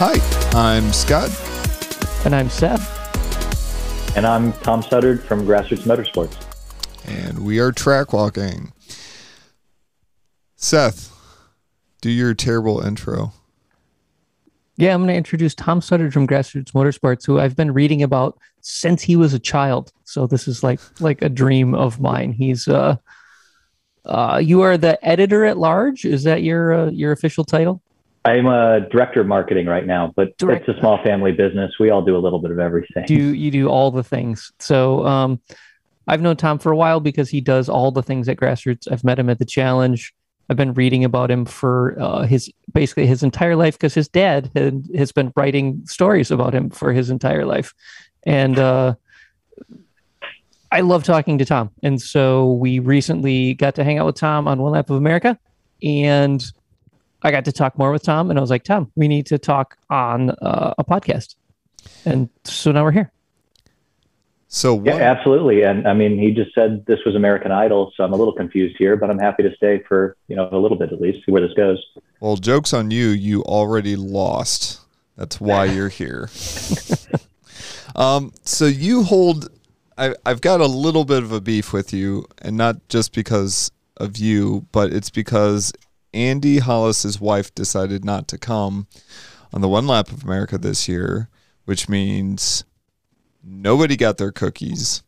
Hi, I'm Scott. And I'm Seth. And I'm Tom Suttle from Grassroots Motorsports. And we are track walking. Seth, do your terrible intro. Yeah, I'm going to introduce Tom Suttle from Grassroots Motorsports, who I've been reading about since he was a child. So this is like like a dream of mine. He's uh, uh, you are the editor at large. Is that your uh, your official title? I'm a director of marketing right now, but Direct- it's a small family business. We all do a little bit of everything. Do you do all the things? So um, I've known Tom for a while because he does all the things at Grassroots. I've met him at the challenge. I've been reading about him for uh, his basically his entire life because his dad had, has been writing stories about him for his entire life, and uh, I love talking to Tom. And so we recently got to hang out with Tom on One Lap of America, and I got to talk more with Tom. And I was like, Tom, we need to talk on uh, a podcast, and so now we're here. So what? yeah, absolutely, and I mean, he just said this was American Idol, so I'm a little confused here, but I'm happy to stay for you know a little bit at least, see where this goes. Well, jokes on you. You already lost. That's why you're here. um, so you hold. I, I've got a little bit of a beef with you, and not just because of you, but it's because Andy Hollis's wife decided not to come on the one lap of America this year, which means nobody got their cookies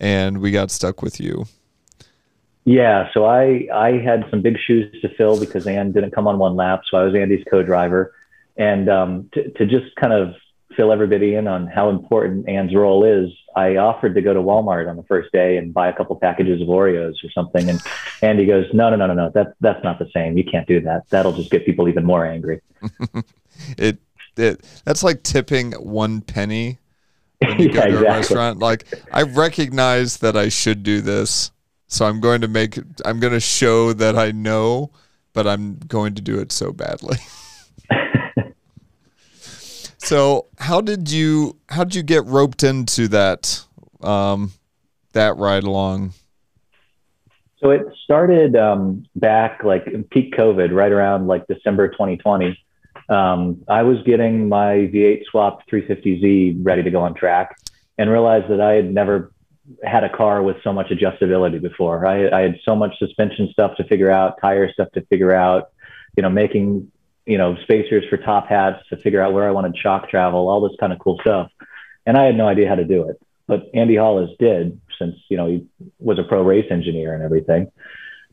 and we got stuck with you. Yeah, so I I had some big shoes to fill because Ann didn't come on one lap, so I was Andy's co-driver, and um, to to just kind of fill everybody in on how important Ann's role is, I offered to go to Walmart on the first day and buy a couple packages of Oreos or something, and Andy goes, "No, no, no, no, no, that that's not the same. You can't do that. That'll just get people even more angry." it it that's like tipping one penny when you go to exactly. a restaurant. Like I recognize that I should do this, so I'm going to make. I'm going to show that I know, but I'm going to do it so badly. so how did you how did you get roped into that um, that ride along? So it started um, back like peak COVID, right around like December 2020 um, I was getting my V8 swapped 350Z ready to go on track and realized that I had never had a car with so much adjustability before. I, I had so much suspension stuff to figure out, tire stuff to figure out, you know, making, you know, spacers for top hats to figure out where I wanted shock travel, all this kind of cool stuff. And I had no idea how to do it. But Andy Hollis did since, you know, he was a pro race engineer and everything.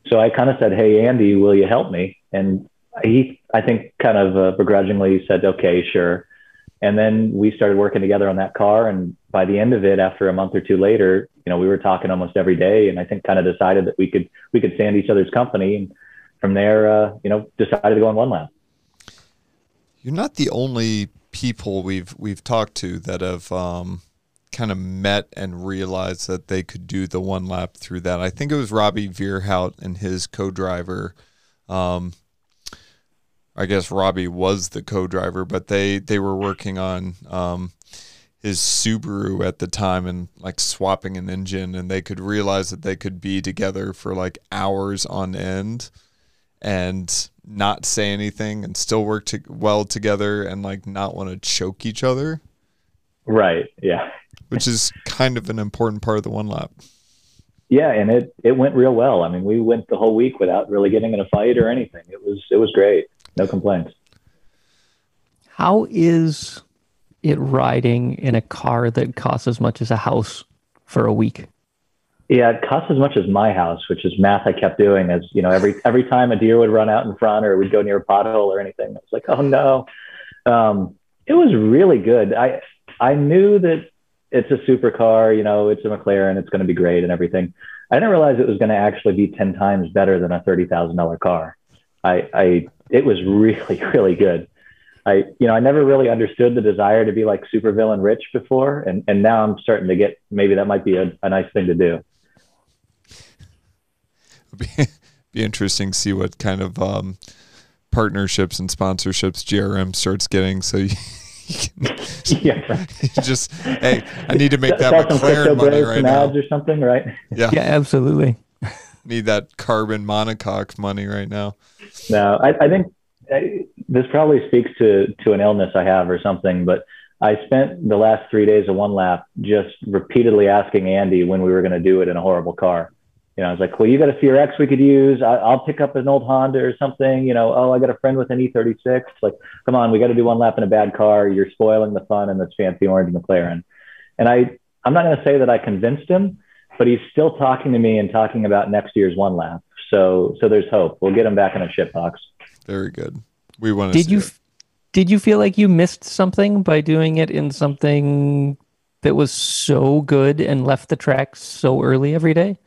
So I kind of said, Hey, Andy, will you help me? And he, I think, kind of uh, begrudgingly said, okay, sure. And then we started working together on that car. And by the end of it, after a month or two later, you know, we were talking almost every day. And I think kind of decided that we could, we could stand each other's company. And from there, uh, you know, decided to go on one lap. You're not the only people we've, we've talked to that have, um, kind of met and realized that they could do the one lap through that. I think it was Robbie Vierhout and his co-driver um, I guess Robbie was the co-driver, but they they were working on um, his Subaru at the time and like swapping an engine, and they could realize that they could be together for like hours on end and not say anything and still work to, well together and like not want to choke each other. Right. Yeah. Which is kind of an important part of the one lap. Yeah, and it it went real well. I mean, we went the whole week without really getting in a fight or anything. It was it was great no complaints. How is it riding in a car that costs as much as a house for a week? Yeah, it costs as much as my house, which is math I kept doing. As you know, every every time a deer would run out in front or we'd go near a pothole or anything, I was like, oh no. Um, it was really good. I I knew that it's a supercar, you know, it's a McLaren, it's going to be great and everything. I didn't realize it was going to actually be ten times better than a thirty thousand dollar car. I I it was really, really good. I, you know, I never really understood the desire to be like super villain rich before. And, and now I'm starting to get, maybe that might be a, a nice thing to do. Be, be interesting to see what kind of um, partnerships and sponsorships GRM starts getting. So you, you can yeah. just hey, I need to make that Sell McLaren money right ads now. or something, right? Yeah, Yeah, absolutely. Need that carbon monocoque money right now. No, I, I think uh, this probably speaks to to an illness I have or something. But I spent the last three days of one lap just repeatedly asking Andy when we were going to do it in a horrible car. You know, I was like, "Well, you got a CRX we could use. I, I'll pick up an old Honda or something." You know, oh, I got a friend with an E36. Like, come on, we got to do one lap in a bad car. You're spoiling the fun in this fancy orange McLaren. And I, I'm not going to say that I convinced him, but he's still talking to me and talking about next year's one lap. So, so there's hope. We'll get him back in a shit box. Very good. We want to. Did you did you feel like you missed something by doing it in something that was so good and left the track so early every day?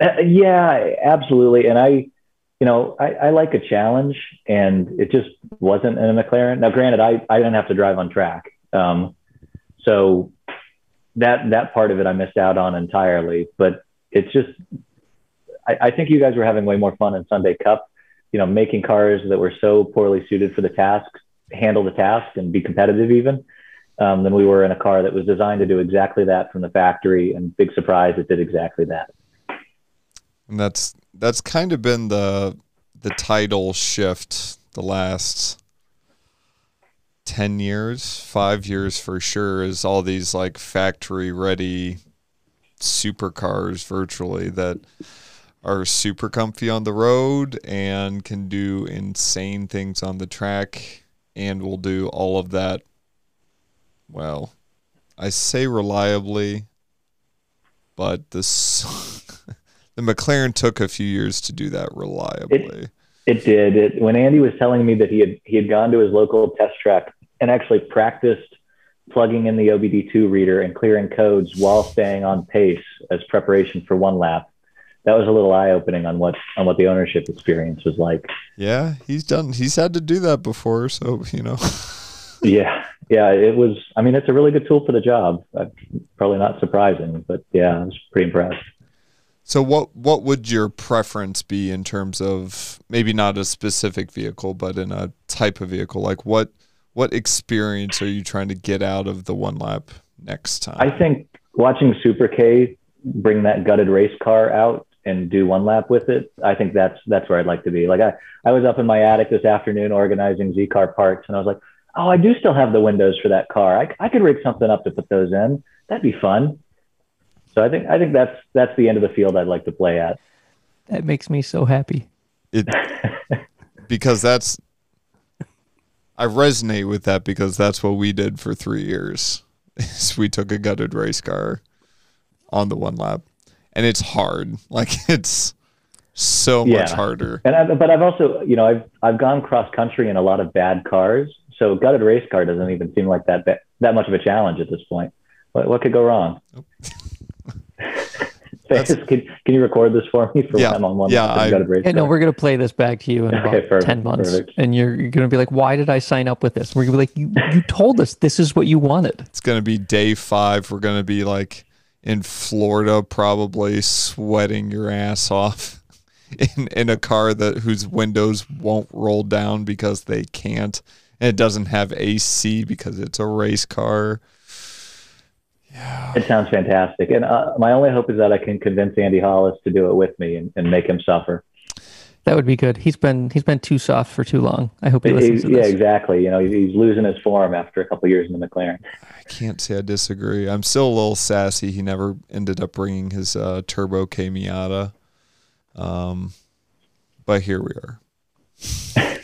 Uh, yeah, absolutely. And I, you know, I, I like a challenge, and it just wasn't in a McLaren. Now, granted, I, I didn't have to drive on track, um, so that that part of it I missed out on entirely. But it's just, I, I think you guys were having way more fun in Sunday Cup. You know, making cars that were so poorly suited for the task handle the task and be competitive even. Um, than we were in a car that was designed to do exactly that from the factory. And big surprise, it did exactly that. And that's that's kind of been the the title shift the last 10 years, 5 years for sure is all these like factory ready supercars virtually that are super comfy on the road and can do insane things on the track and will do all of that well I say reliably but this the McLaren took a few years to do that reliably. It did. It, when Andy was telling me that he had he had gone to his local test track and actually practiced plugging in the OBD2 reader and clearing codes while staying on pace as preparation for one lap, that was a little eye opening on what on what the ownership experience was like. Yeah, he's done. He's had to do that before, so you know. yeah, yeah. It was. I mean, it's a really good tool for the job. Probably not surprising, but yeah, I was pretty impressed. So what what would your preference be in terms of maybe not a specific vehicle, but in a type of vehicle? Like what what experience are you trying to get out of the one lap next time? I think watching Super K bring that gutted race car out and do one lap with it, I think that's that's where I'd like to be. Like I, I was up in my attic this afternoon organizing Z car parts and I was like, oh, I do still have the windows for that car. I, I could rig something up to put those in. That'd be fun. So I think I think that's that's the end of the field I'd like to play at. That makes me so happy. It because that's I resonate with that because that's what we did for three years. Is we took a gutted race car on the one lap, and it's hard. Like it's so Yeah. much harder. And I, but I've also, you know, I've I've gone cross country in a lot of bad cars, so gutted race car doesn't even seem like that ba- that much of a challenge at this point. What, what could go wrong? That's- can, can you record this for me for Yeah. when I'm on one Yeah, lap in I- gutted race Yeah, no, we're gonna play this back to you in Okay, about perfect, ten months, perfect. and you're, you're gonna be like, "Why did I sign up with this?" We're gonna be like, "You you told us this is what you wanted." It's gonna be day five. We're gonna be like in Florida, probably sweating your ass off in in a car that whose windows won't roll down because they can't, and it doesn't have AC because it's a race car. It sounds fantastic. And uh, my only hope is that I can convince Andy Hollis to do it with me and, and make him suffer. That would be good. He's been he's been too soft for too long. I hope he listens to yeah, exactly. You know, he's, he's losing his form after a couple of years in the McLaren. I can't say I disagree. I'm still a little sassy. He never ended up bringing his uh, Turbo K Miata, um, but here we are.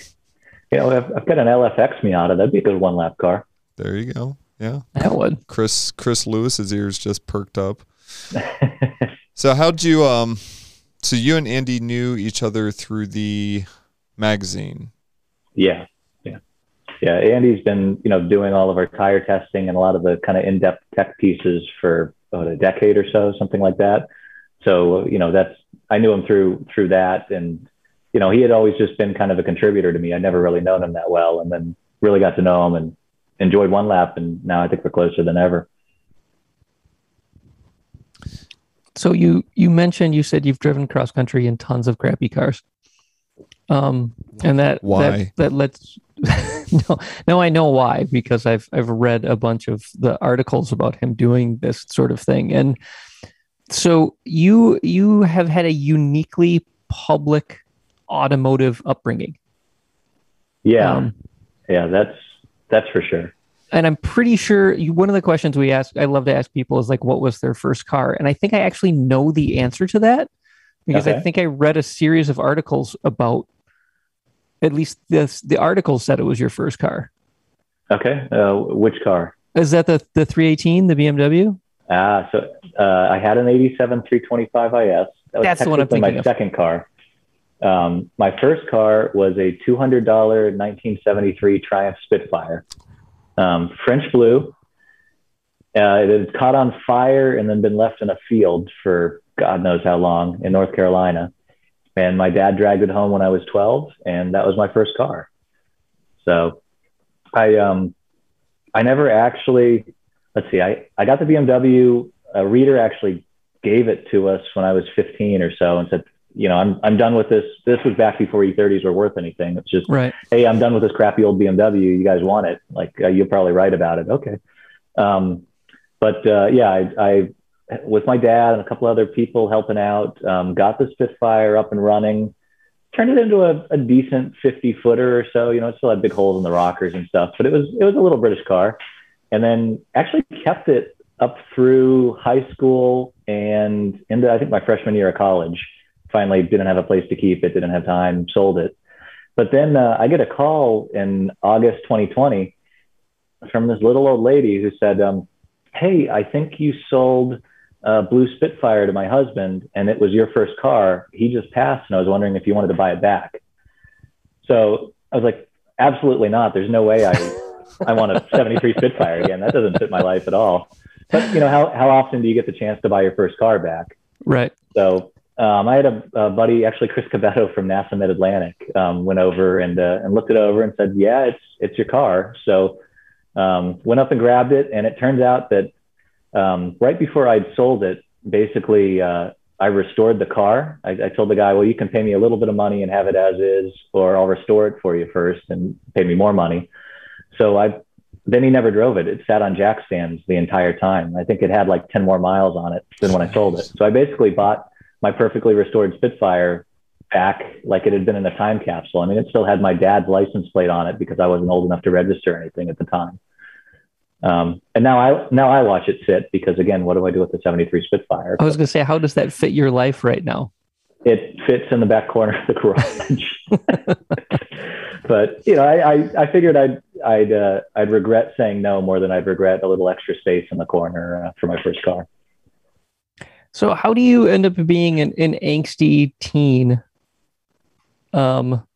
You know, I've, I've got an LFX Miata. That'd be a good one lap car. There you go. Yeah, That would. Chris Chris Lewis's ears just perked up. So how'd you um so you and Andy knew each other through the magazine. Yeah, yeah, yeah. Andy's been, you know, doing all of our tire testing and a lot of the kind of in-depth tech pieces for what, a decade or so, something like that. So, you know, that's I knew him through through that, and you know, he had always just been kind of a contributor to me. I'd never really known him that well, and then really got to know him and enjoyed one lap, and now I think we're closer than ever. So you you mentioned you said you've driven cross country in tons of crappy cars. Um, and that Why? that, that lets no no I know why because I've I've read a bunch of the articles about him doing this sort of thing and so you you have had a uniquely public automotive upbringing Yeah, Um, yeah, that's that's for sure. and I'm pretty sure you, one of the questions we ask, I love to ask people is like, what was their first car? And I think I actually know the answer to that because I think I read a series of articles about at least this, the article said it was your first car. Okay, uh, which car? Is that the, the 318, the BMW? Ah, so uh, I had an '87 325 IS. That was That's the one I'm thinking my of. second car. Um, my first car was a $200 1973 Triumph Spitfire, um, French blue. Uh, it had caught on fire and then been left in a field for God knows how long in North Carolina. And my dad dragged it home when I was 12, and that was my first car. So I um, I never actually let's see, I, I got the BMW. A reader actually gave it to us when I was 15 or so and said, you know, I'm, I'm done with this. This was back before E30s were worth anything. It's just, Right. hey, I'm done with this crappy old BMW. You guys want it? Like, uh, you'll probably write about it. Okay. Um, but uh, yeah, I, I, with my dad and a couple other people helping out, um, got the Spitfire up and running, turned it into a, a decent 50 footer or so. You know, it still had big holes in the rockers and stuff, but it was, it was a little British car and then actually kept it up through high school and into I think my freshman year of college. Finally, didn't have a place to keep it, didn't have time, sold it. But then uh, I get a call in August 2020 from this little old lady who said, um, "Hey, I think you sold a blue Spitfire to my husband, and it was your first car. He just passed, and I was wondering if you wanted to buy it back." So I was like, "Absolutely not. There's no way I." I want a 73 Spitfire again. That doesn't fit my life at all. But you know, how, how often do you get the chance to buy your first car back? Right. So um, I had a, a buddy, actually Chris Cabetto from NASA Mid Atlantic, um, went over and uh, and looked it over and said, "Yeah, it's it's your car." So um, went up and grabbed it, and it turns out that um, right before I'd sold it, basically uh, I restored the car. I, I told the guy, "Well, you can pay me a little bit of money and have it as is, or I'll restore it for you first and pay me more money." So I then he never drove it. It sat on jack stands the entire time. I think it had like 10 more miles on it than when I sold it. So I basically bought my perfectly restored Spitfire back like it had been in a time capsule. I mean, it still had my dad's license plate on it because I wasn't old enough to register anything at the time. Um, and now I now I watch it sit because again, what do I do with the 73 Spitfire? I was going to say, how does that fit your life right now? it fits in the back corner of the garage. but you know, I, I, I figured I'd I'd uh, I'd regret saying no more than I'd regret a little extra space in the corner uh, for my first car. So how do you end up being an, an angsty teen um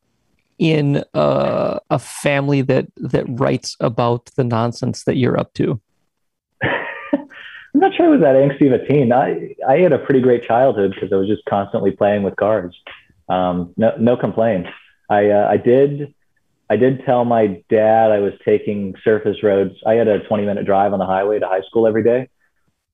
in a family that that writes about the nonsense that you're up to? I'm not sure I was that angsty of a teen. I I had a pretty great childhood because I was just constantly playing with cars. Um, no no complaints. I uh, I did I did tell my dad I was taking surface roads. I had a 20 minute drive on the highway to high school every day.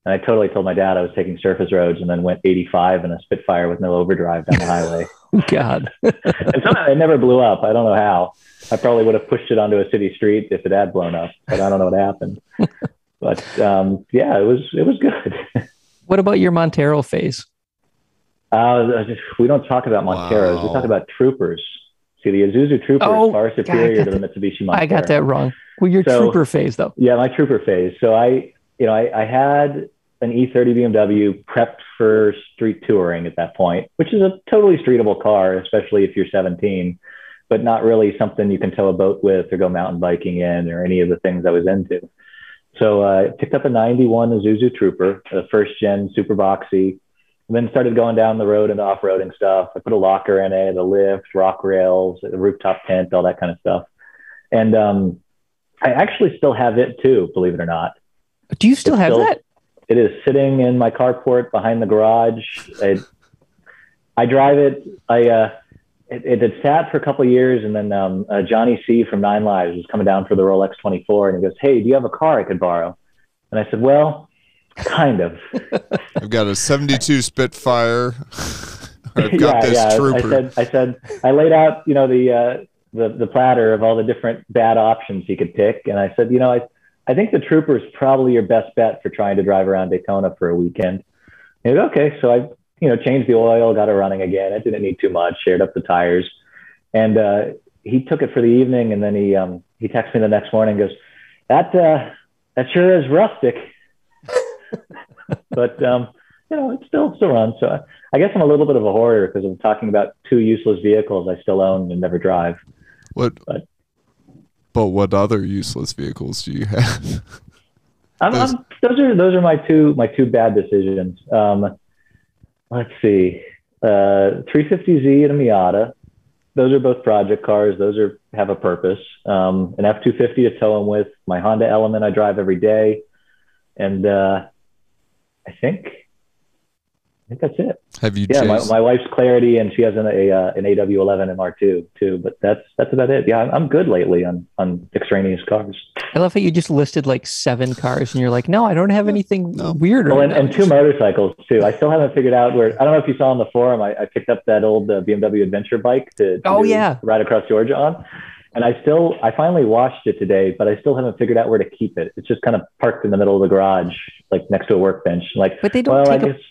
And I totally told my dad I was taking surface roads and then went 85 in a Spitfire with no overdrive down the highway. God. and somehow it never blew up. I don't know how. I probably would have pushed it onto a city street if it had blown up, but I don't know what happened. but um, yeah, it was it was good. What about your Montero phase? Uh, we don't talk about Monteros. We talk about Troopers. See, the Isuzu Trooper Oh, is far superior got to the Mitsubishi Montero. I got that wrong. Well, your So- trooper phase though. Yeah, my Trooper phase. So I, you know, I, I had an E E30 BMW prepped for street touring at that point, which is a totally streetable car, especially if you're 17, but not really something you can tow a boat with or go mountain biking in or any of the things I was into. So uh, I picked up a 91 Isuzu Trooper, a first gen super boxy, and then started going down the road and off-roading stuff. I put a locker in it, a lift, rock rails, a rooftop tent, all that kind of stuff. And um, I actually still have it too, believe it or not. Do you still It's have still- that? It is sitting in my carport behind the garage. I, I drive it. I uh, it, it had sat for a couple of years, and then um, uh, Johnny C from Nine Lives was coming down for the Rolex 24, and he goes, "Hey, do you have a car I could borrow?" And I said, "Well, kind of." I've got a 72 Spitfire, I've got yeah, this yeah. Trooper. I said, I said, I laid out, you know, the uh, the the platter of all the different bad options he could pick, and I said, you know, I I think the trooper is probably your best bet for trying to drive around Daytona for a weekend. And okay, so I, you know, changed the oil, got it running again. It didn't need too much, shared up the tires, and uh, he took it for the evening, and then he um, he texted me the next morning, goes, that uh, that sure is rustic, but um, you know, it still still runs. So I, I guess I'm a little bit of a hoarder because I'm talking about two useless vehicles I still own and never drive. what? but- But what other useless vehicles do you have? I'm, Those- I'm, those are those are my two my two bad decisions. Um, let's see, uh, 350Z and a Miata. Those are both project cars. Those are have a purpose. Um, an F250 to tow them with. My Honda Element I drive every day, and uh, I think think that's it. Have you Yeah, my, chased? my wife's Clarity, and she has an a uh, an AW11 MR2 too. But that's that's about it. Yeah, I'm, I'm good lately on on extraneous cars. I love how you just listed like seven cars and you're like, no, I don't have anything No. weird. Well, and, and two motorcycles too. I still haven't figured out where. I don't know if you saw on the forum. I, I picked up that old uh, BMW adventure bike to, to Oh, do yeah. ride across Georgia on, and I still I finally washed it today, but I still haven't figured out where to keep it. It's just kind of parked in the middle of the garage, like next to a workbench. Like, But they don't well, I take up, guess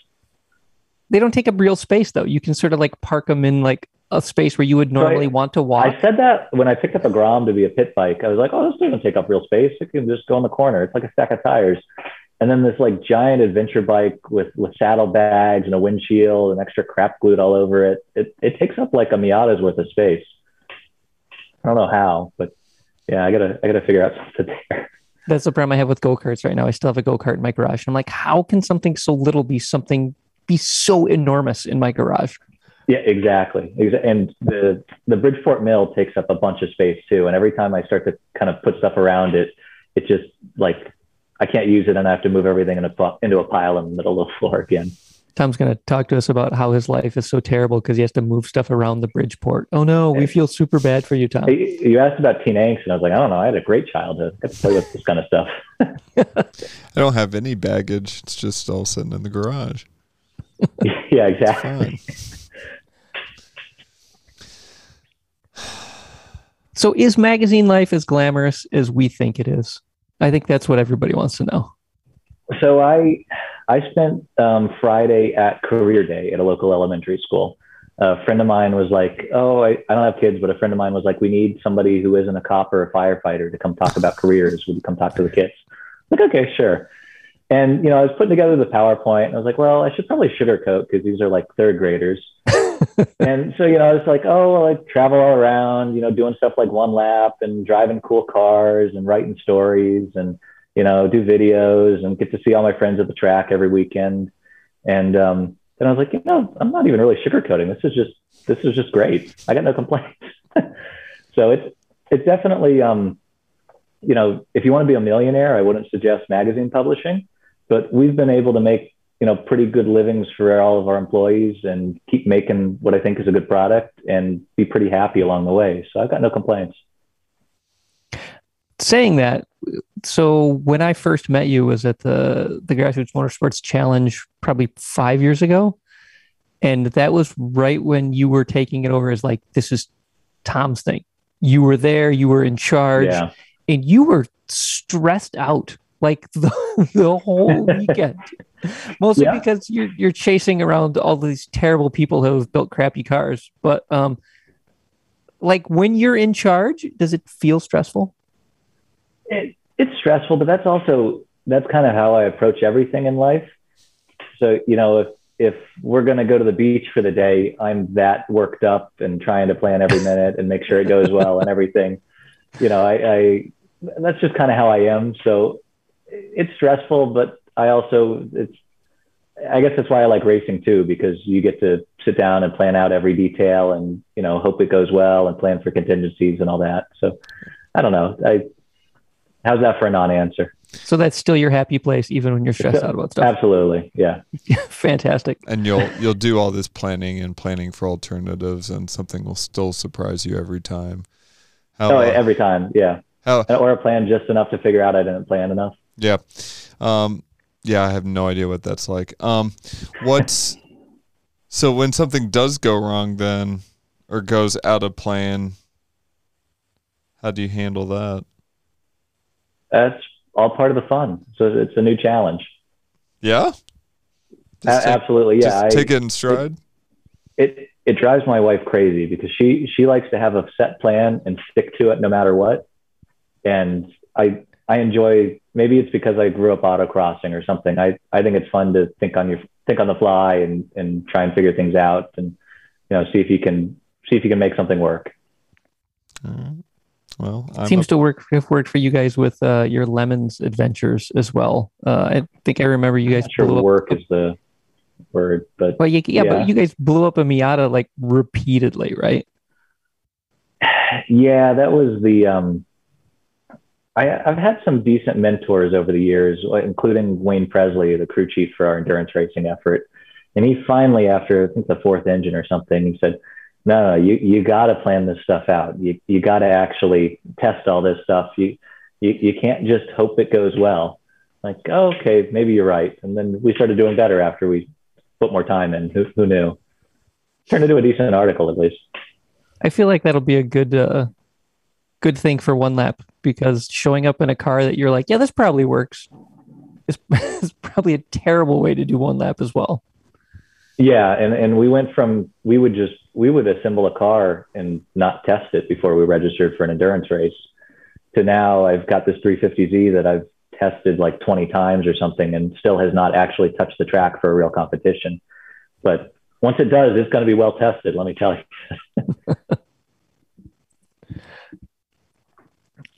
they don't take up real space though. You can sort of like park them in like a space where you would normally want to walk. I said that when I picked up a Grom to be a pit bike. I was like, oh, this doesn't take up real space. It can just go in the corner. It's like a stack of tires. And then this like giant adventure bike with with saddlebags and a windshield and extra crap glued all over it. It it takes up like a Miata's worth of space. I don't know how, but yeah, I gotta I gotta figure out something there. That's the problem I have with go karts right now. I still have a go kart in my garage. I'm like, how can something so little be something be so enormous in my garage? Yeah, exactly. And the the Bridgeport mill takes up a bunch of space too. And every time I start to kind of put stuff around it, it just like I can't use it, and I have to move everything in a, into a pile in the middle of the floor again. Tom's going to talk to us about how his life is so terrible because he has to move stuff around the Bridgeport. Oh no, we feel super bad for you, Tom. You asked about teen angst, and I was like, I don't know. I had a great childhood. I got to play with this kind of stuff. I don't have any baggage. It's just all sitting in the garage. yeah, exactly. So is magazine life as glamorous as we think it is? I think that's what everybody wants to know. So I I spent um, Friday at career day at a local elementary school. A friend of mine was like, "Oh, I, I don't have kids, but a friend of mine was like, we need somebody who isn't a cop or a firefighter to come talk about careers. Would you come talk to the kids?" Like, okay, sure. And you know, I was putting together the PowerPoint, and I was like, "Well, I should probably sugarcoat because these are like third graders." and so you know, I was like, "Oh, well, I travel all around, you know, doing stuff like one lap and driving cool cars and writing stories and." you know, do videos and get to see all my friends at the track every weekend. And um, then I was like, you know, I'm not even really sugarcoating. This is just this is just great. I got no complaints. so it's it's definitely um, you know, if you want to be a millionaire, I wouldn't suggest magazine publishing, but we've been able to make you know pretty good livings for all of our employees and keep making what I think is a good product and be pretty happy along the way. So I've got no complaints. Saying that, so when I first met you was at the the Grassroots Motorsports Challenge probably five years ago, and that was right when you were taking it over as like this is Tom's thing. You were there, you were in charge, Yeah. and you were stressed out like the, the whole weekend. Mostly Yeah. because you're you're chasing around all these terrible people who have built crappy cars. But um like when you're in charge, does it feel stressful? it, it's stressful, but that's also that's kind of how I approach everything in life. So you know, if if we're going to go to the beach for the day, I'm that worked up and trying to plan every minute and make sure it goes well and everything. You know, I, I that's just kind of how I am. So it's stressful, but I also it's I guess that's why I like racing too because you get to sit down and plan out every detail and you know hope it goes well and plan for contingencies and all that. So I don't know. I how's that for a non-answer? So that's still your happy place, even when you're stressed out about stuff. Absolutely, yeah. Fantastic. And you'll you'll do all this planning and planning for alternatives, and something will still surprise you every time. How, Oh, uh, every time, yeah. how Or I plan just enough to figure out I didn't plan enough. Yeah. Um, yeah, I have no idea what that's like. Um, what's So when something does go wrong, then or goes out of plan, how do you handle that? That's all part of the fun. So it's a new challenge. Yeah. A- absolutely. Yeah. Just I- take it in stride. it it drives my wife crazy because she she likes to have a set plan and stick to it no matter what and i i enjoy maybe it's because i grew up autocrossing or something i i think it's fun to think on your think on the fly and and try and figure things out and you know see if you can see if you can make something work All right. Well, I'm Seems a- to work have worked for you guys with uh, your lemons adventures as well. Uh, I think I remember you guys sure blew up. work is the word but Well, you, yeah, Yeah. but you guys blew up a Miata like repeatedly, right? yeah that was the um I, I've had some decent mentors over the years, including Wayne Presley, the crew chief for our endurance racing effort. And he finally, after I think the fourth engine or something, he said, "No, no, you you got to plan this stuff out. You you got to actually test all this stuff. You you you can't just hope it goes well." Like, oh, okay, maybe you're right. And then we started doing better after we put more time in. Who who knew? Turned into a decent article at least. I feel like that'll be a good uh, good thing for one lap because showing up in a car that you're like, yeah, this probably works, is, is probably a terrible way to do one lap as well. Yeah, and and we went from we would just we would assemble a car and not test it before we registered for an endurance race to now I've got this 350Z that I've tested like 20 times or something and still has not actually touched the track for a real competition. But once it does, it's going to be well tested, let me tell you.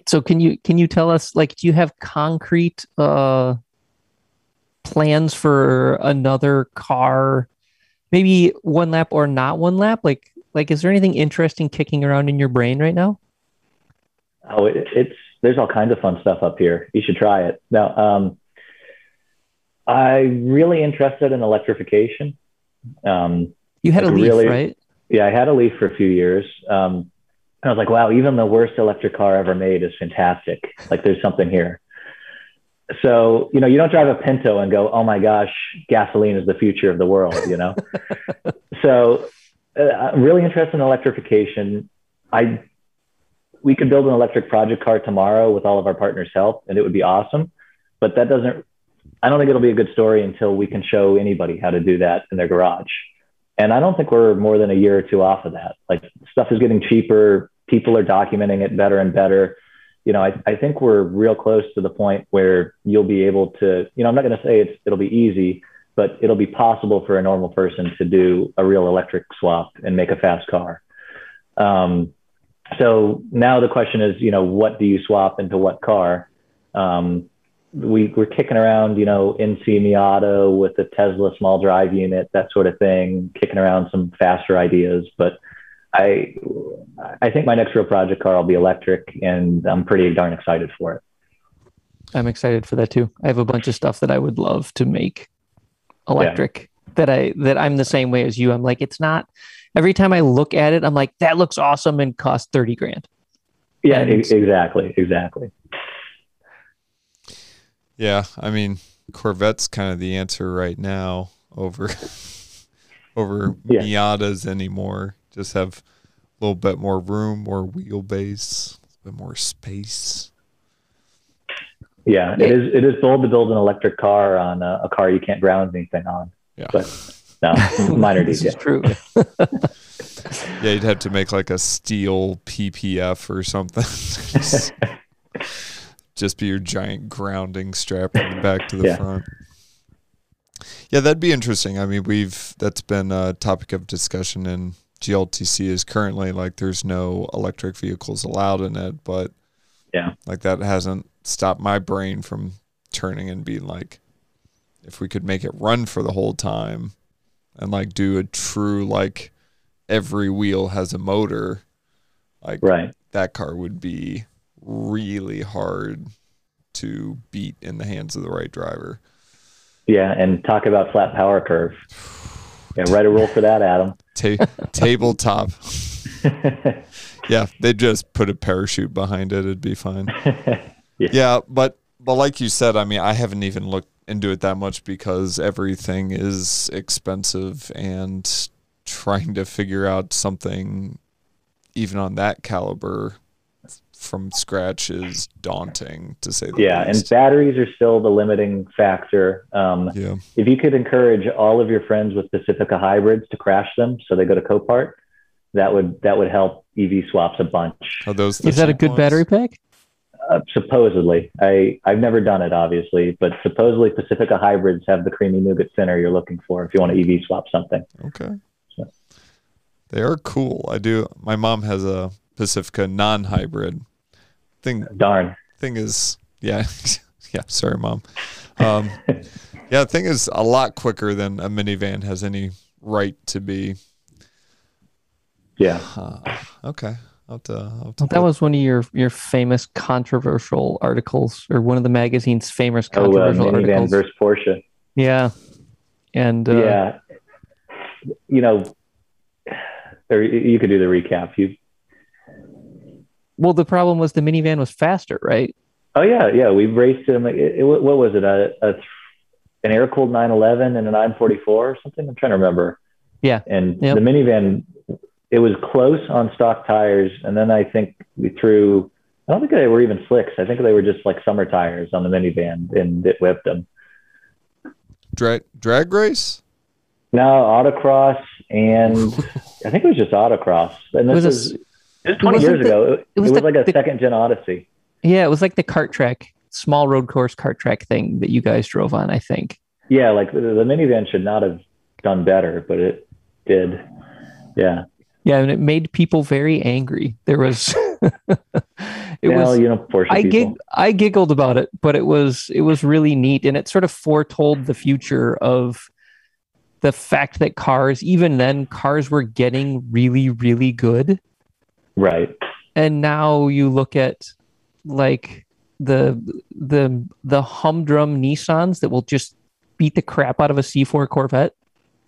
So can you can you tell us like do you have concrete uh plans for another car maybe one lap or not one lap like like is there anything interesting kicking around in your brain right now? Oh, it, it's there's all kinds of fun stuff up here. You should try it. Now, um, I'm really interested in electrification. Um, You had a leaf, really- right? yeah, I had a Leaf for a few years. Um, I was like, wow, even the worst electric car ever made is fantastic. Like there's something here. So, you know, you don't drive a Pinto and go, oh my gosh, gasoline is the future of the world, you know? so uh, I'm really interested in electrification. I, we could build an electric project car tomorrow with all of our partners' help and it would be awesome. But that doesn't, I don't think it'll be a good story until we can show anybody how to do that in their garage. And I don't think we're more than a year or two off of that. Like stuff is getting cheaper. People are documenting it better and better. You know, I, I think we're real close to the point where you'll be able to, you know, I'm not going to say it's, it'll be easy, but it'll be possible for a normal person to do a real electric swap and make a fast car. Um, so now the question is, you know, what do you swap into what car? Um, we we're kicking around, you know, NC Miata with the Tesla small drive unit, that sort of thing, kicking around some faster ideas. But I I think my next real project car will be electric, and I'm pretty darn excited for it. I'm excited for that too. I have a bunch of stuff that I would love to make electric that I that I'm the same way as you. I'm like, it's not every time I look at it, I'm like, that looks awesome and cost 30 grand. Yeah, And- e- exactly, exactly. Yeah, I mean, Corvette's kind of the answer right now over over Yeah. Miatas anymore. Just have a little bit more room, more wheelbase, a bit more space. Yeah, it is. It is bold to build an electric car on a, a car you can't ground anything on. Yeah. But no, minor this detail. is true. Yeah, you'd have to make like a steel PPF or something. just, just be your giant grounding strap in the back to the Yeah. front. Yeah, that'd be interesting. I mean, we've that's been a topic of discussion in GLTC is currently like there's no electric vehicles allowed in it, but Yeah. like that hasn't stopped my brain from turning and being like if we could make it run for the whole time and like do a true like every wheel has a motor like Right. that car would be really hard to beat in the hands of the right driver Yeah, and talk about flat power curve. Yeah, write a rule for that, Adam. Ta- tabletop yeah they just put a parachute behind it it'd be fine Yeah. yeah but but like you said i mean i haven't even looked into it that much because everything is expensive and trying to figure out something even on that caliber from scratch is daunting to say the yeah least. and batteries are still the limiting factor um, yeah if you could encourage all of your friends with pacifica hybrids to crash them so they go to copart that would that would help ev swaps a bunch are those the Is that a good ones? battery pack? uh, supposedly i i've never done it obviously but supposedly pacifica hybrids have the creamy nougat thinner you're looking for if you want to ev swap something Okay. So- They are cool. I do. My mom has a Pacifica non-hybrid. Thing darn thing is, yeah, yeah. Sorry, mom. Um, yeah, the thing is a lot quicker than a minivan has any right to be. yeah Uh, okay. I'll to, I'll to That was one of your your famous controversial articles, or one of the magazine's famous controversial oh uh, controversial minivan articles. versus porsche yeah, and uh, yeah you know or you could do the recap you well, the problem was the minivan was faster, right? Oh yeah, yeah. We raced him. It, it, what was it? A, a an air cooled 911 and a 944 or something. I'm trying to remember. Yeah. And Yep. the minivan, it was close on stock tires, and then I think we threw. I don't think they were even slicks. I think they were just like summer tires on the minivan, and it whipped them. drag drag race. No, autocross, and I think it was just autocross. And It this was a was, s- it was 20 wasn't years the- ago. It, it was it was the- like a the- second gen Odyssey. yeah, it was like the cart track, small road course cart track thing that you guys drove on. I think. Yeah, like the, the minivan should not have done better, but it did. Yeah. Yeah, and it made people very angry. There was, it was. you know, I gig, I giggled about it, but it was it was really neat, and it sort of foretold the future of the fact that cars, even then, cars were getting really, really good, Right. and now you look at like the the the humdrum Nissans that will just beat the crap out of a C4 Corvette.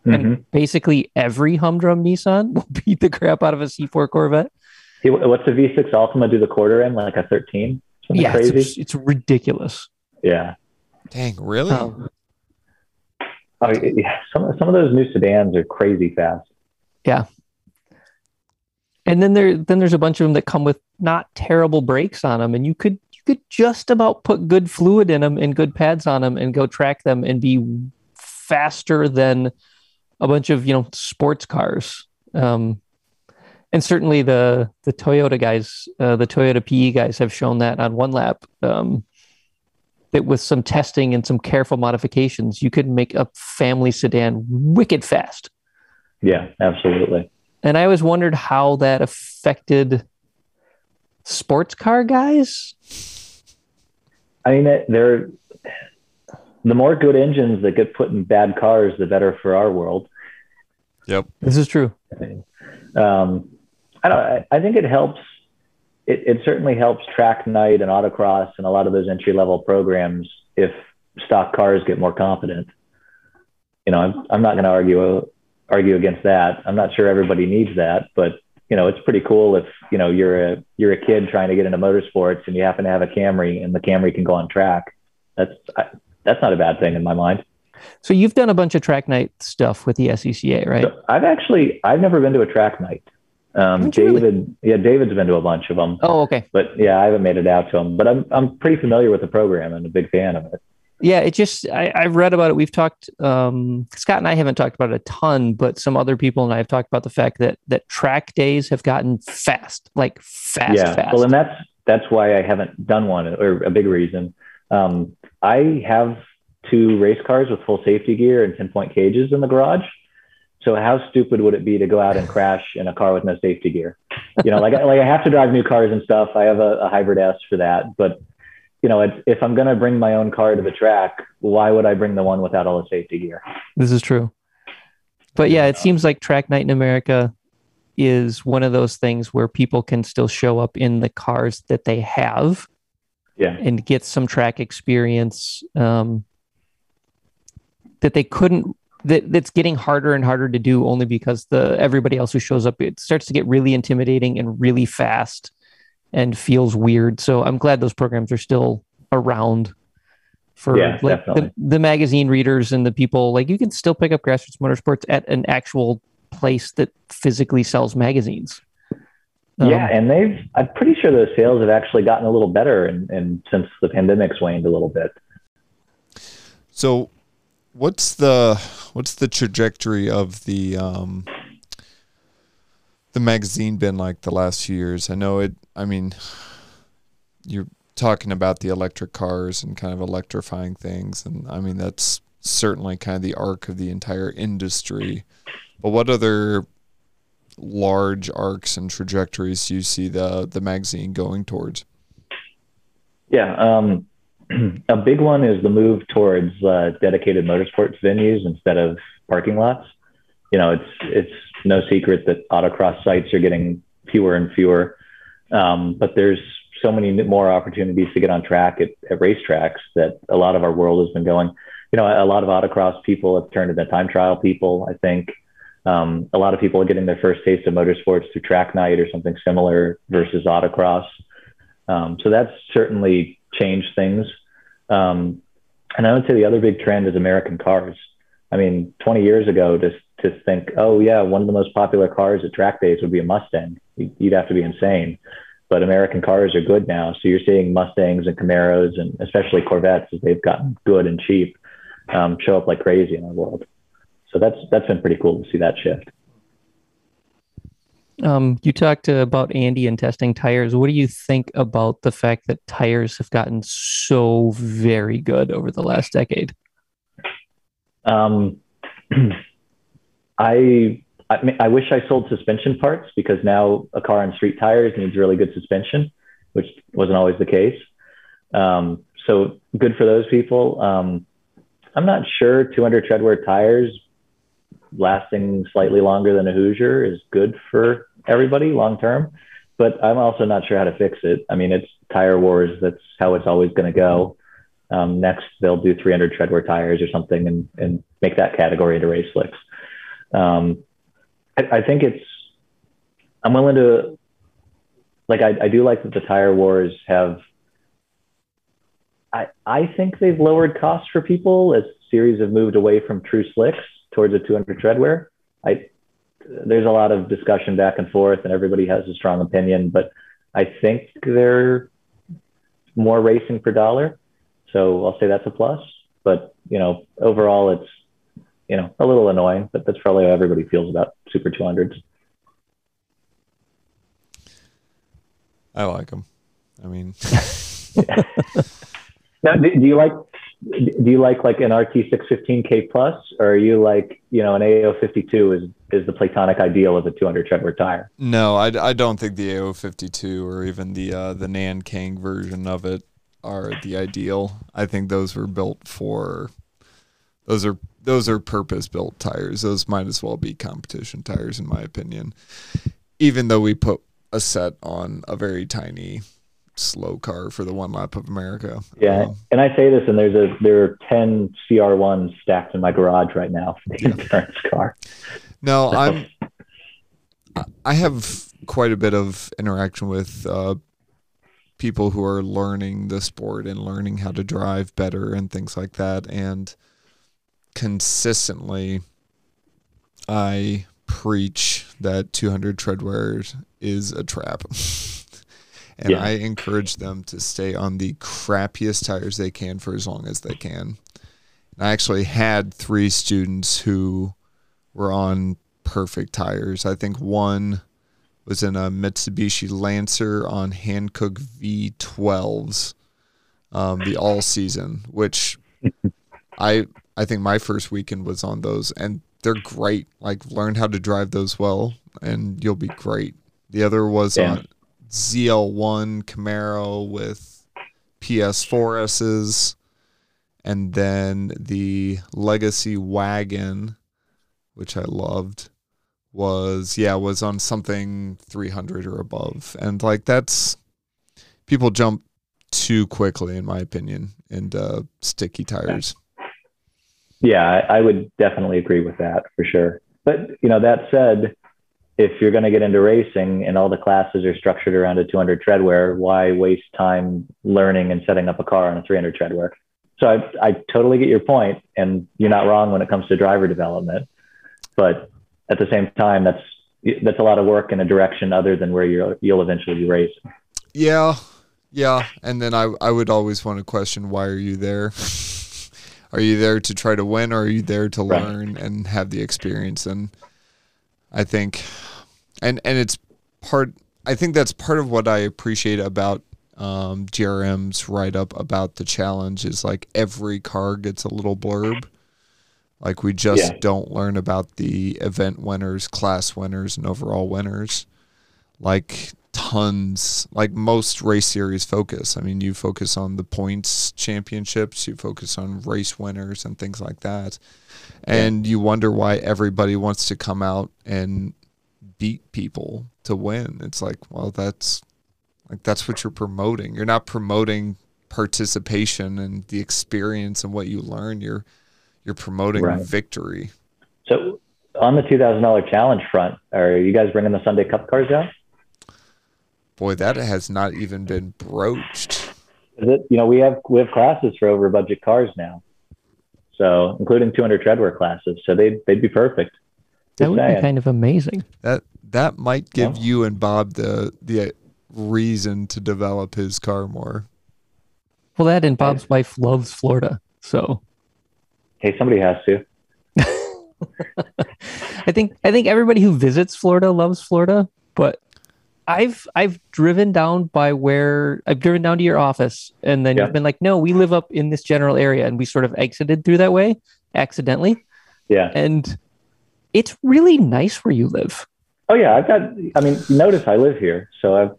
Mhm. and basically every humdrum Nissan will beat the crap out of a C4 Corvette. Hey, wh- what's the V6 Altima do the quarter in? Like a 13? Something yeah, crazy? it's, it's ridiculous. yeah. Dang, really? Um, Oh, yeah. Some, some of those new sedans are crazy fast. And then there then there's a bunch of them that come with not terrible brakes on them, and you could you could just about put good fluid in them and good pads on them and go track them and be faster than a bunch of you know sports cars. Um, and certainly the the Toyota guys, uh, the Toyota PE guys have shown that on one lap. Um, that with some testing and some careful modifications, you could make a family sedan wicked fast. Yeah, absolutely. And I always wondered how that affected sports car guys. I mean, they're the more good engines that get put in bad cars, the better for our world. Yep. This is true. Um, I don't. I, I think it helps. It, it certainly helps track night and autocross and a lot of those entry level programs if stock cars get more competent. You know, I'm I'm not going to argue argue against that. I'm not sure everybody needs that, but you know, it's pretty cool if you know you're a you're a kid trying to get into motorsports and you happen to have a Camry and the Camry can go on track. That's I, that's not a bad thing in my mind. So you've done a bunch of track night stuff with the SCCA, right? So I've actually I've never been to a track night. Um, Haven't really? David, yeah, David's been to a bunch of them. Oh, okay. but yeah, I haven't made it out to them. But I'm I'm pretty familiar with the program and a big fan of it. Yeah, it just I, I've read about it. We've talked. Um, Scott and I haven't talked about it a ton, but some other people and I have talked about the fact that that track days have gotten fast, like fast, yeah, fast. well, and that's that's why I haven't done one, or a big reason. Um, I have two race cars with full safety gear and ten point cages in the garage. So how stupid would it be to go out and crash in a car with no safety gear? You know, like like I have to drive new cars and stuff. I have a, a hybrid S for that, but you know, it's, if I'm going to bring my own car to the track, why would I bring the one without all the safety gear? This is true. But yeah, it seems like track night in America is one of those things where people can still show up in the cars that they have Yeah. and get some track experience um, that they couldn't that that's getting harder and harder to do only because the everybody else who shows up it starts to get really intimidating and really fast and feels weird so i'm glad those programs are still around for Yeah, like the, the magazine readers and the people. Like you can still pick up Grassroots Motorsports at an actual place that physically sells magazines. Um, yeah, and they've. I'm pretty sure those sales have actually gotten a little better, and, and since the pandemic's waned a little bit. So, what's the what's the trajectory of the um, the magazine been like the last few years? I know it. I mean, you're talking about the electric cars and kind of electrifying things, and I mean that's certainly kind of the arc of the entire industry. But what other large arcs and trajectories do you see the the magazine going towards? Yeah, um, a big one is the move towards uh, dedicated motorsports venues instead of parking lots. You know, it's it's no secret that autocross sites are getting fewer and fewer, um, but there's so many more opportunities to get on track at, at racetracks that a lot of our world has been going. You know, a lot of autocross people have turned into time trial people. I think um, a lot of people are getting their first taste of motorsports through track night or something similar versus autocross. Um, so that's certainly changed things. Um, and I would say the other big trend is American cars. I mean, 20 years ago, just to think, oh yeah, one of the most popular cars at track days would be a Mustang. You'd have to be insane. But American cars are good now, so you're seeing Mustangs and Camaros, and especially Corvettes, as they've gotten good and cheap, um, show up like crazy in our world. So that's that's been pretty cool to see that shift. Um, you talked about Andy and testing tires. What do you think about the fact that tires have gotten so very good over the last decade? Um, I, I I wish I sold suspension parts because now a car on street tires needs really good suspension, which wasn't always the case. Um, so good for those people. Um, I'm not sure 200 treadwear tires lasting slightly longer than a Hoosier is good for everybody long term, but I'm also not sure how to fix it. I mean, it's tire wars. That's how it's always going to go. Um, next, they'll do 300 treadwear tires or something and, and make that category into race slicks. Um, I, I, think it's, I'm willing to, like, I, I do like that the tire wars have, I, I think they've lowered costs for people as series have moved away from true slicks towards a 200 treadwear. I, there's a lot of discussion back and forth and everybody has a strong opinion, but I think they're more racing per dollar. So I'll say that's a plus. But you know, overall, it's you know a little annoying, but that's probably how everybody feels about Super 200s. I like them. I mean, now, do, do you like do you like like an RT 615K plus, or are you like you know an AO 52 is is the platonic ideal of a 200 treadwear tire? No, I, I don't think the AO 52 or even the uh, the Nankang version of it are the ideal. I think those were built for those are those are purpose built tires. Those might as well be competition tires in my opinion. Even though we put a set on a very tiny slow car for the one lap of America. Yeah, um, and I say this, and there's a there are ten CR1s stacked in my garage right now for the yeah. endurance car. No, I'm. I have quite a bit of interaction with uh, people who are learning the sport and learning how to drive better and things like that, and consistently, I preach that 200 treadwear is a trap. and yeah. I encourage them to stay on the crappiest tires they can for as long as they can. And I actually had three students who were on perfect tires. I think one was in a Mitsubishi Lancer on Hankook V12s, um, the all season, which I I think my first weekend was on those, and they're great. Like learn how to drive those well, and you'll be great. The other was yeah. on ZL1 Camaro with PS4Ss, and then the Legacy Wagon, which I loved, was yeah was on something 300 or above, and like that's people jump too quickly in my opinion into sticky tires. Yeah, I would definitely agree with that for sure. But you know that said if you're going to get into racing and all the classes are structured around a 200 treadwear, why waste time learning and setting up a car on a 300 treadwear? so I, I totally get your point, and you're not wrong when it comes to driver development. But at the same time, that's that's a lot of work in a direction other than where you you'll eventually be raised. Yeah, yeah, and then I I would always want to question why are you there? are you there to try to win, or are you there to Right. learn and have the experience? And I think, and and it's part. I think that's part of what I appreciate about um, GRM's write up about the challenge is like every car gets a little blurb. Like we just Yeah. don't learn about the event winners, class winners, and overall winners. Like tons, like most race series focus. I mean, you focus on the points championships, you focus on race winners and things like that. And you wonder why everybody wants to come out and beat people to win. It's like, well, that's like that's what you're promoting. You're not promoting participation and the experience and what you learn. You're you're promoting Right. victory. So on the two thousand dollar challenge front, are you guys bringing the Sunday Cup cars out? Boy, that has not even been broached. Is it? You know, we have we have classes for over budget cars now, so including 200 treadwear classes. So they they'd be perfect. That Just would be kind of amazing. That that might give Yeah. you and Bob the the reason to develop his car more. Well, that and Bob's wife loves Florida, so Hey, somebody has to. I think I think everybody who visits Florida loves Florida. But I've I've driven down by where I've driven down to your office, and then Yeah. you've been like, "No, we live up in this general area," and we sort of exited through that way accidentally, Yeah. and it's really nice where you live. Oh yeah, I've got. I mean, notice I live here, so I've.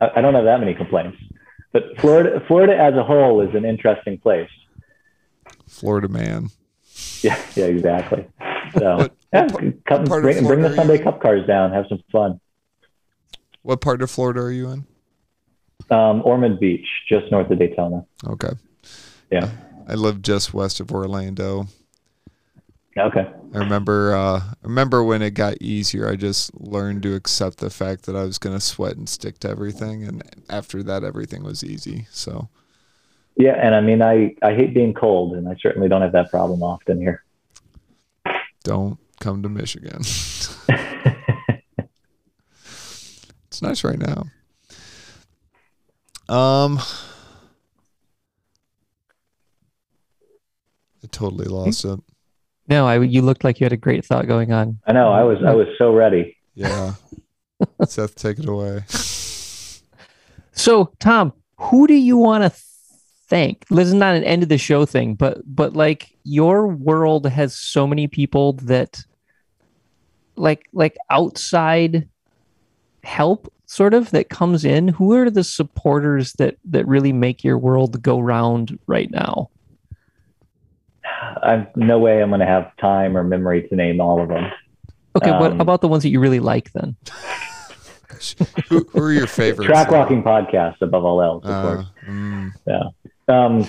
I, I don't have that many complaints. But Florida, Florida as a whole is an interesting place. Florida man. Yeah, yeah, exactly. So What- yeah, what come bring, bring the Sunday? Cup cars down, have some fun. What part of Florida are you in? Um, Ormond Beach, just north of Daytona. Okay. Yeah. I live just west of Orlando. Okay. I remember uh I remember when it got easier, I just learned to accept the fact that I was gonna sweat and stick to everything and after that everything was easy. So Yeah, and I mean, I I hate being cold, and I certainly don't have that problem often here. don't come to Michigan. it's nice right now. Um I totally lost it. No, I you looked like you had a great thought going on. I know. I was I was so ready. Yeah. Seth, take it away. So, Tom, who do you want to thank? This is not an end of the show thing, but but like your world has so many people that like like outside help sort of that comes in. Who are the supporters that that really make your world go round right now? I've no way I'm going to have time or memory to name all of them. Okay, what Um, about the ones that you really like then? who, who are your favorites? Track walking podcast above all else, of Uh, course. mm, Um,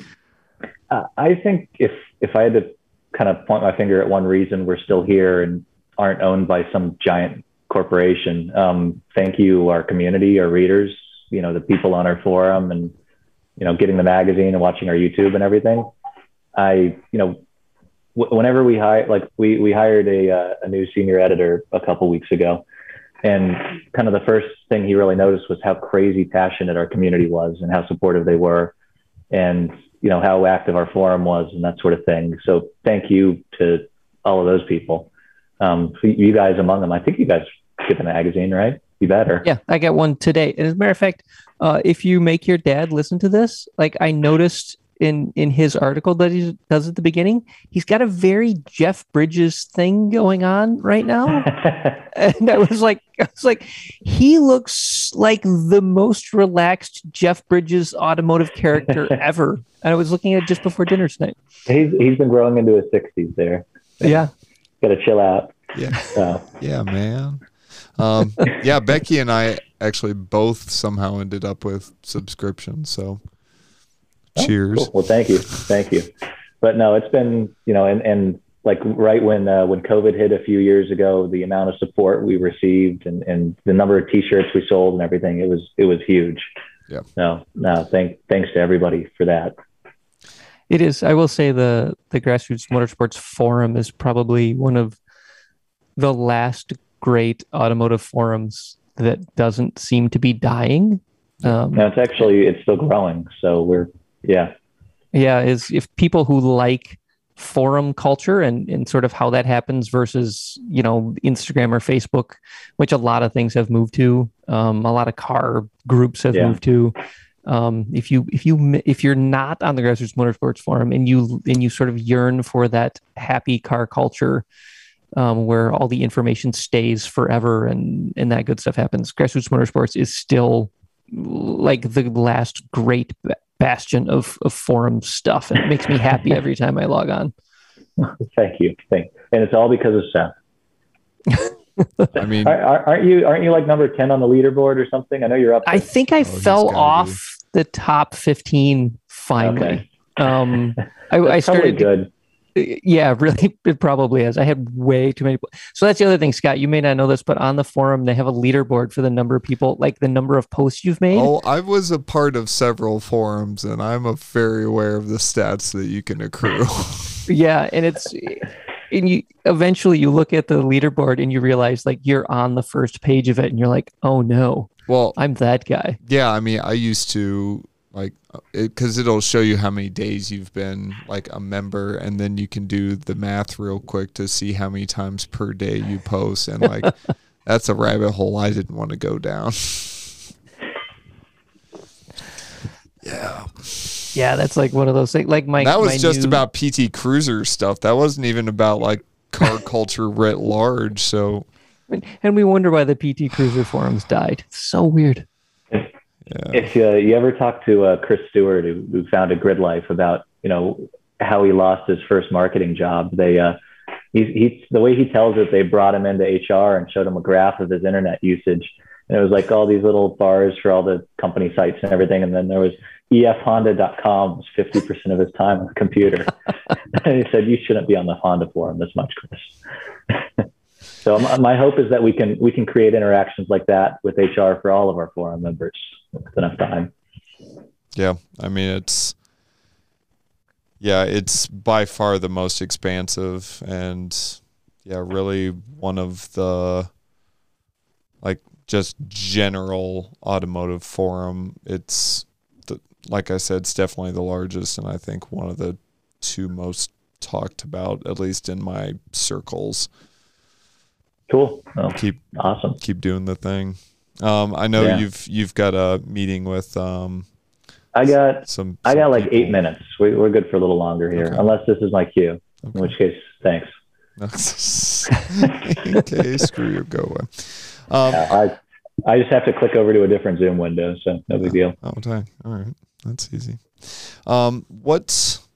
I- think if if I had to kind of point my finger at one reason we're still here and aren't owned by some giant corporation, um, thank you, our community, our readers, you know, the people on our forum, and you know, getting the magazine and watching our YouTube and everything. I, you know, whenever we hire, like we we hired a uh, a new senior editor a couple weeks ago, and kind of the first thing he really noticed was how crazy passionate our community was and how supportive they were and you know how active our forum was and that sort of thing. So thank you to all of those people. Um, you guys among them i think you guys get the magazine right? You better. Yeah, I got one today. And as a matter of fact, uh, if you make your dad listen to this, like I noticed in in his article that he does at the beginning, he's got a very Jeff Bridges thing going on right now. and I was like, I was like, he looks like the most relaxed Jeff Bridges automotive character ever. And I was looking at it just before dinner tonight. he's, he's been growing into his 60s there Yeah. gotta chill out yeah, so yeah, man. Um, yeah, Becky and I actually both somehow ended up with subscriptions. So, cheers. cool. well thank you thank you but no it's been you know and and like right when uh, when covid hit a few years ago the amount of support we received and and the number of t-shirts we sold and everything it was it was huge Yeah. no no thank thanks to everybody for that It is. I will say the the grassroots motorsports forum is probably one of the last great automotive forums that doesn't seem to be dying. Um, no, it's actually it's still growing. So we're yeah, yeah. Is if people who like forum culture and, and sort of how that happens versus you know Instagram or Facebook, which a lot of things have moved to. Um, a lot of car groups have yeah. moved to. Um, if you if you if you're not on the grassroots motorsports forum and you and you sort of yearn for that happy car culture um, where all the information stays forever and and that good stuff happens, grassroots motorsports is still like the last great bastion of, of forum stuff and it makes me happy every time I log on. Thank you. Thank And it's all because of Seth. I mean, aren't you aren't you like number ten on the leaderboard or something? I know you're up. There. I think I oh, fell off be. the top fifteen finally. Okay. Um, I, I started good yeah, really, it probably is. I had way too many. So that's the other thing, Scott. You may not know this, but on the forum, they have a leaderboard for the number of people, like the number of posts you've made. Oh, I was a part of several forums, and I'm very aware of the stats that you can accrue. yeah, and it's. And you eventually you look at the leaderboard and you realize like you're on the first page of it and you're like, oh no, well, I'm that guy. Yeah, I mean, I used to like because it, will show you how many days you've been like a member and then you can do the math real quick to see how many times per day you post and like that's a rabbit hole i didn't want to go down. Yeah. Yeah that's like one of those things like my that was my just new... about pt cruiser stuff. That wasn't even about like car culture writ large so and we wonder why the pt cruiser forums died. It's so weird yeah. If uh, you ever talk to uh, Chris Stewart, who, who founded Grid Life, about you know how he lost his first marketing job, they uh, he's, he's the way he tells it. They brought him into HR and showed him a graph of his internet usage, and it was like all these little bars for all the company sites and everything, and then there was efhonda.com was 50% of his time on the computer. and he said, you shouldn't be on the Honda forum this much, Chris. so my hope is that we can we can create interactions like that with HR for all of our forum members with enough time. Yeah, I mean it's yeah, it's by far the most expansive and yeah, really one of the like just general automotive forum. It's the, like I said, it's definitely the largest and I think one of the two most talked about, at least in my circles. Cool. keep awesome. Keep doing the thing. Um, I know yeah. you've you've got a meeting with. Um, I got some. I got like people. eight minutes. We, are good for a little longer here, okay. unless this is my cue. Okay. In which case, thanks. okay, screw you. Go away. Um, yeah, I I just have to click over to a different Zoom window, so no big deal. Oh, okay. All right, that's easy. Um, what's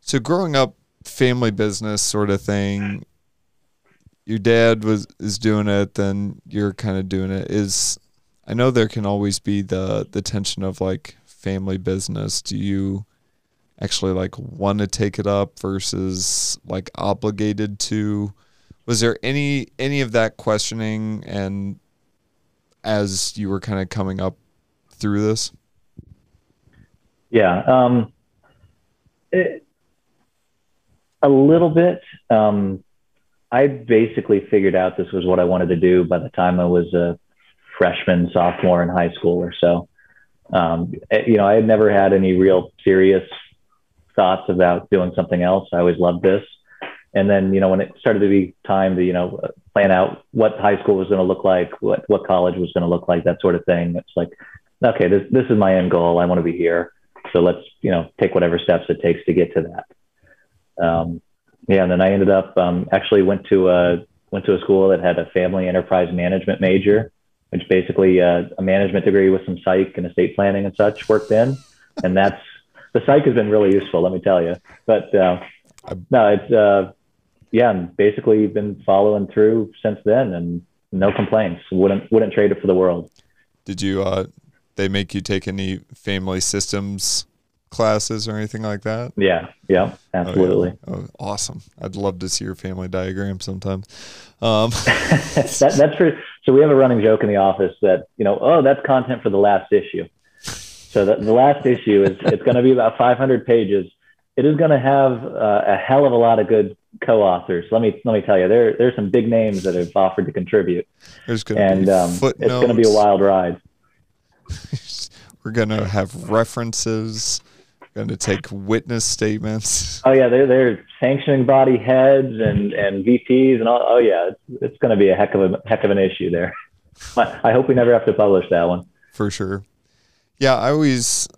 so growing up, family business sort of thing your dad was is doing it, then you're kind of doing it. Is I know there can always be the the tension of like family business. Do you actually like want to take it up versus like obligated to? Was there any any of that questioning and as you were kind of coming up through this? Yeah, um, it, a little bit. Um, I basically figured out this was what I wanted to do by the time I was a freshman, sophomore in high school or so. Um, eh, you know, I had never had any real serious thoughts about doing something else. I always loved this. And then, you know, when it started to be time to, you know, plan out what high school was going to look like, what, what college was going to look like, that sort of thing, it's like, okay, this, this is my end goal. I want to be here. So let's, you know, take whatever steps it takes to get to that. Um, yeah, and then I ended up um, actually went to a went to a school that had a family enterprise management major, which basically uh, a management degree with some psych and estate planning and such worked in, and that's the psych has been really useful, let me tell you. But uh, no, it's uh, yeah, basically been following through since then, and no complaints. Wouldn't wouldn't trade it for the world. Did you? Uh, they make you take any family systems classes or anything like that? Yeah, yeah, absolutely. Oh, yeah. oh, awesome! I'd love to see your family diagram sometimes. Um. that, that's for. So we have a running joke in the office that you know, oh, that's content for the last issue. So the, the last issue is it's going to be about 500 pages, it is going to have uh, a hell of a lot of good co-authors. Let me let me tell you, there there's some big names that have offered to contribute. There's going and to be um, footnotes. it's going to be a wild ride. We're going to have references. Going to take witness statements. Oh yeah, they're they're sanctioning body heads and and VPs and all. Oh yeah, it's, it's going to be a heck of a heck of an issue there. I, I hope we never have to publish that one. For sure. Yeah, I always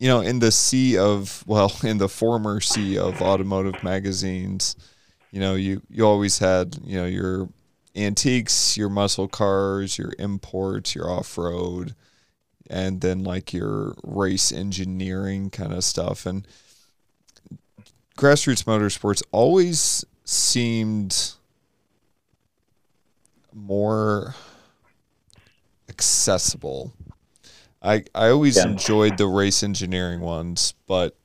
you know, in the sea of well, in the former sea of automotive magazines, you know, you you always had, you know, your antiques, your muscle cars, your imports, your off-road, and then like your race engineering kind of stuff and grassroots motorsports always seemed more accessible I I always Yeah. enjoyed the race engineering ones, but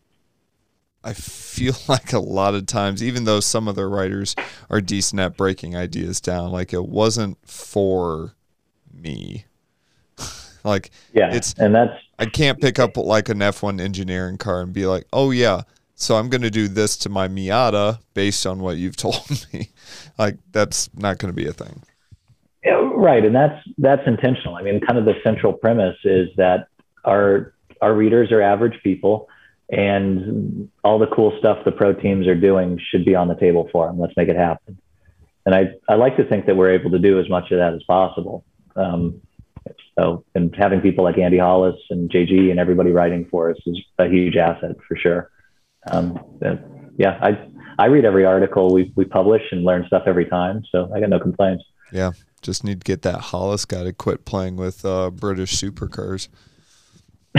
I feel like a lot of times, even though some of the writers are decent at breaking ideas down, like it wasn't for me. Like Yeah, It's- and that's I can't pick up like an F1 engineering car and be like, oh yeah, so I'm going to do this to my Miata based on what you've told me. like that's not going to be a thing. Yeah, right, and that's that's intentional. I mean, kind of the central premise is that our our readers are average people, and all the cool stuff the pro teams are doing should be on the table for them. Let's make it happen. And I I like to think that we're able to do as much of that as possible. Um, so, and having people like Andy Hollis and JG and everybody writing for us is a huge asset for sure. Um, yeah, I I read every article we we publish and learn stuff every time, so I got no complaints. Yeah, just need to get that Hollis guy to quit playing with uh, British supercars.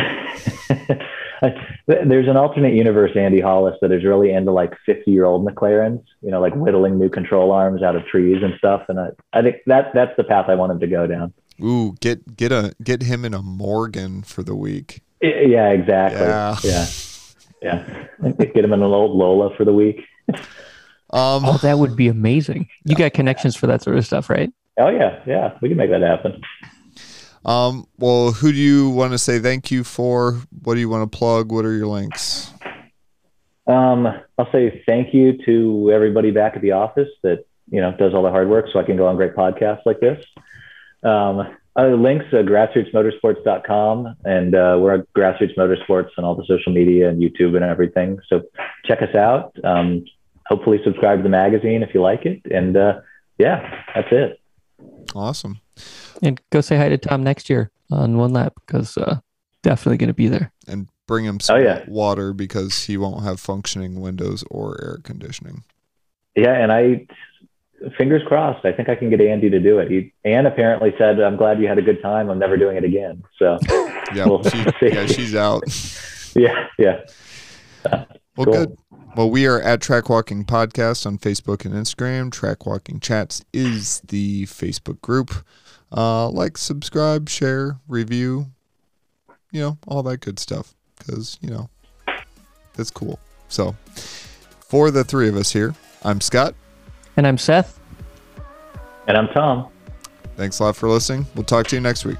There's an alternate universe, Andy Hollis, that is really into like 50 year old McLarens, you know, like whittling new control arms out of trees and stuff. And I, I think that that's the path I want him to go down. Ooh, get get a get him in a Morgan for the week. Yeah, exactly. Yeah. Yeah. Yeah. Get him in an old Lola for the week. Um, Oh, that would be amazing. You got connections for that sort of stuff, right? Oh, yeah. Yeah. We can make that happen. um, well, who do you want to say thank you for? What do you want to plug? What are your links? Um, I'll say thank you to everybody back at the office that you know does all the hard work, so I can go on great podcasts like this. Um, uh, links uh, grassrootsmotorsports.com, and uh, we're at Grassroots Motorsports on all the social media and YouTube and everything. So check us out. Um, hopefully, subscribe to the magazine if you like it, and uh, yeah, that's it. Awesome. And go say hi to Tom next year on one lap because uh, definitely going to be there. And bring him some Oh, yeah. water because he won't have functioning windows or air conditioning. Yeah, and I fingers crossed. I think I can get Andy to do it. He Anne apparently said, "I'm glad you had a good time. I'm never doing it again." So Yeah, We'll she, yeah, she's out. yeah, yeah. Well, Cool. good. Well, we are at Track Walking Podcast on Facebook and Instagram. Track Walking Chats is the Facebook group. Uh, like, subscribe, share, review, you know, all that good stuff. Because, you know, that's cool. So, for the three of us here, I'm Scott. And I'm Seth. And I'm Tom. Thanks a lot for listening. We'll talk to you next week.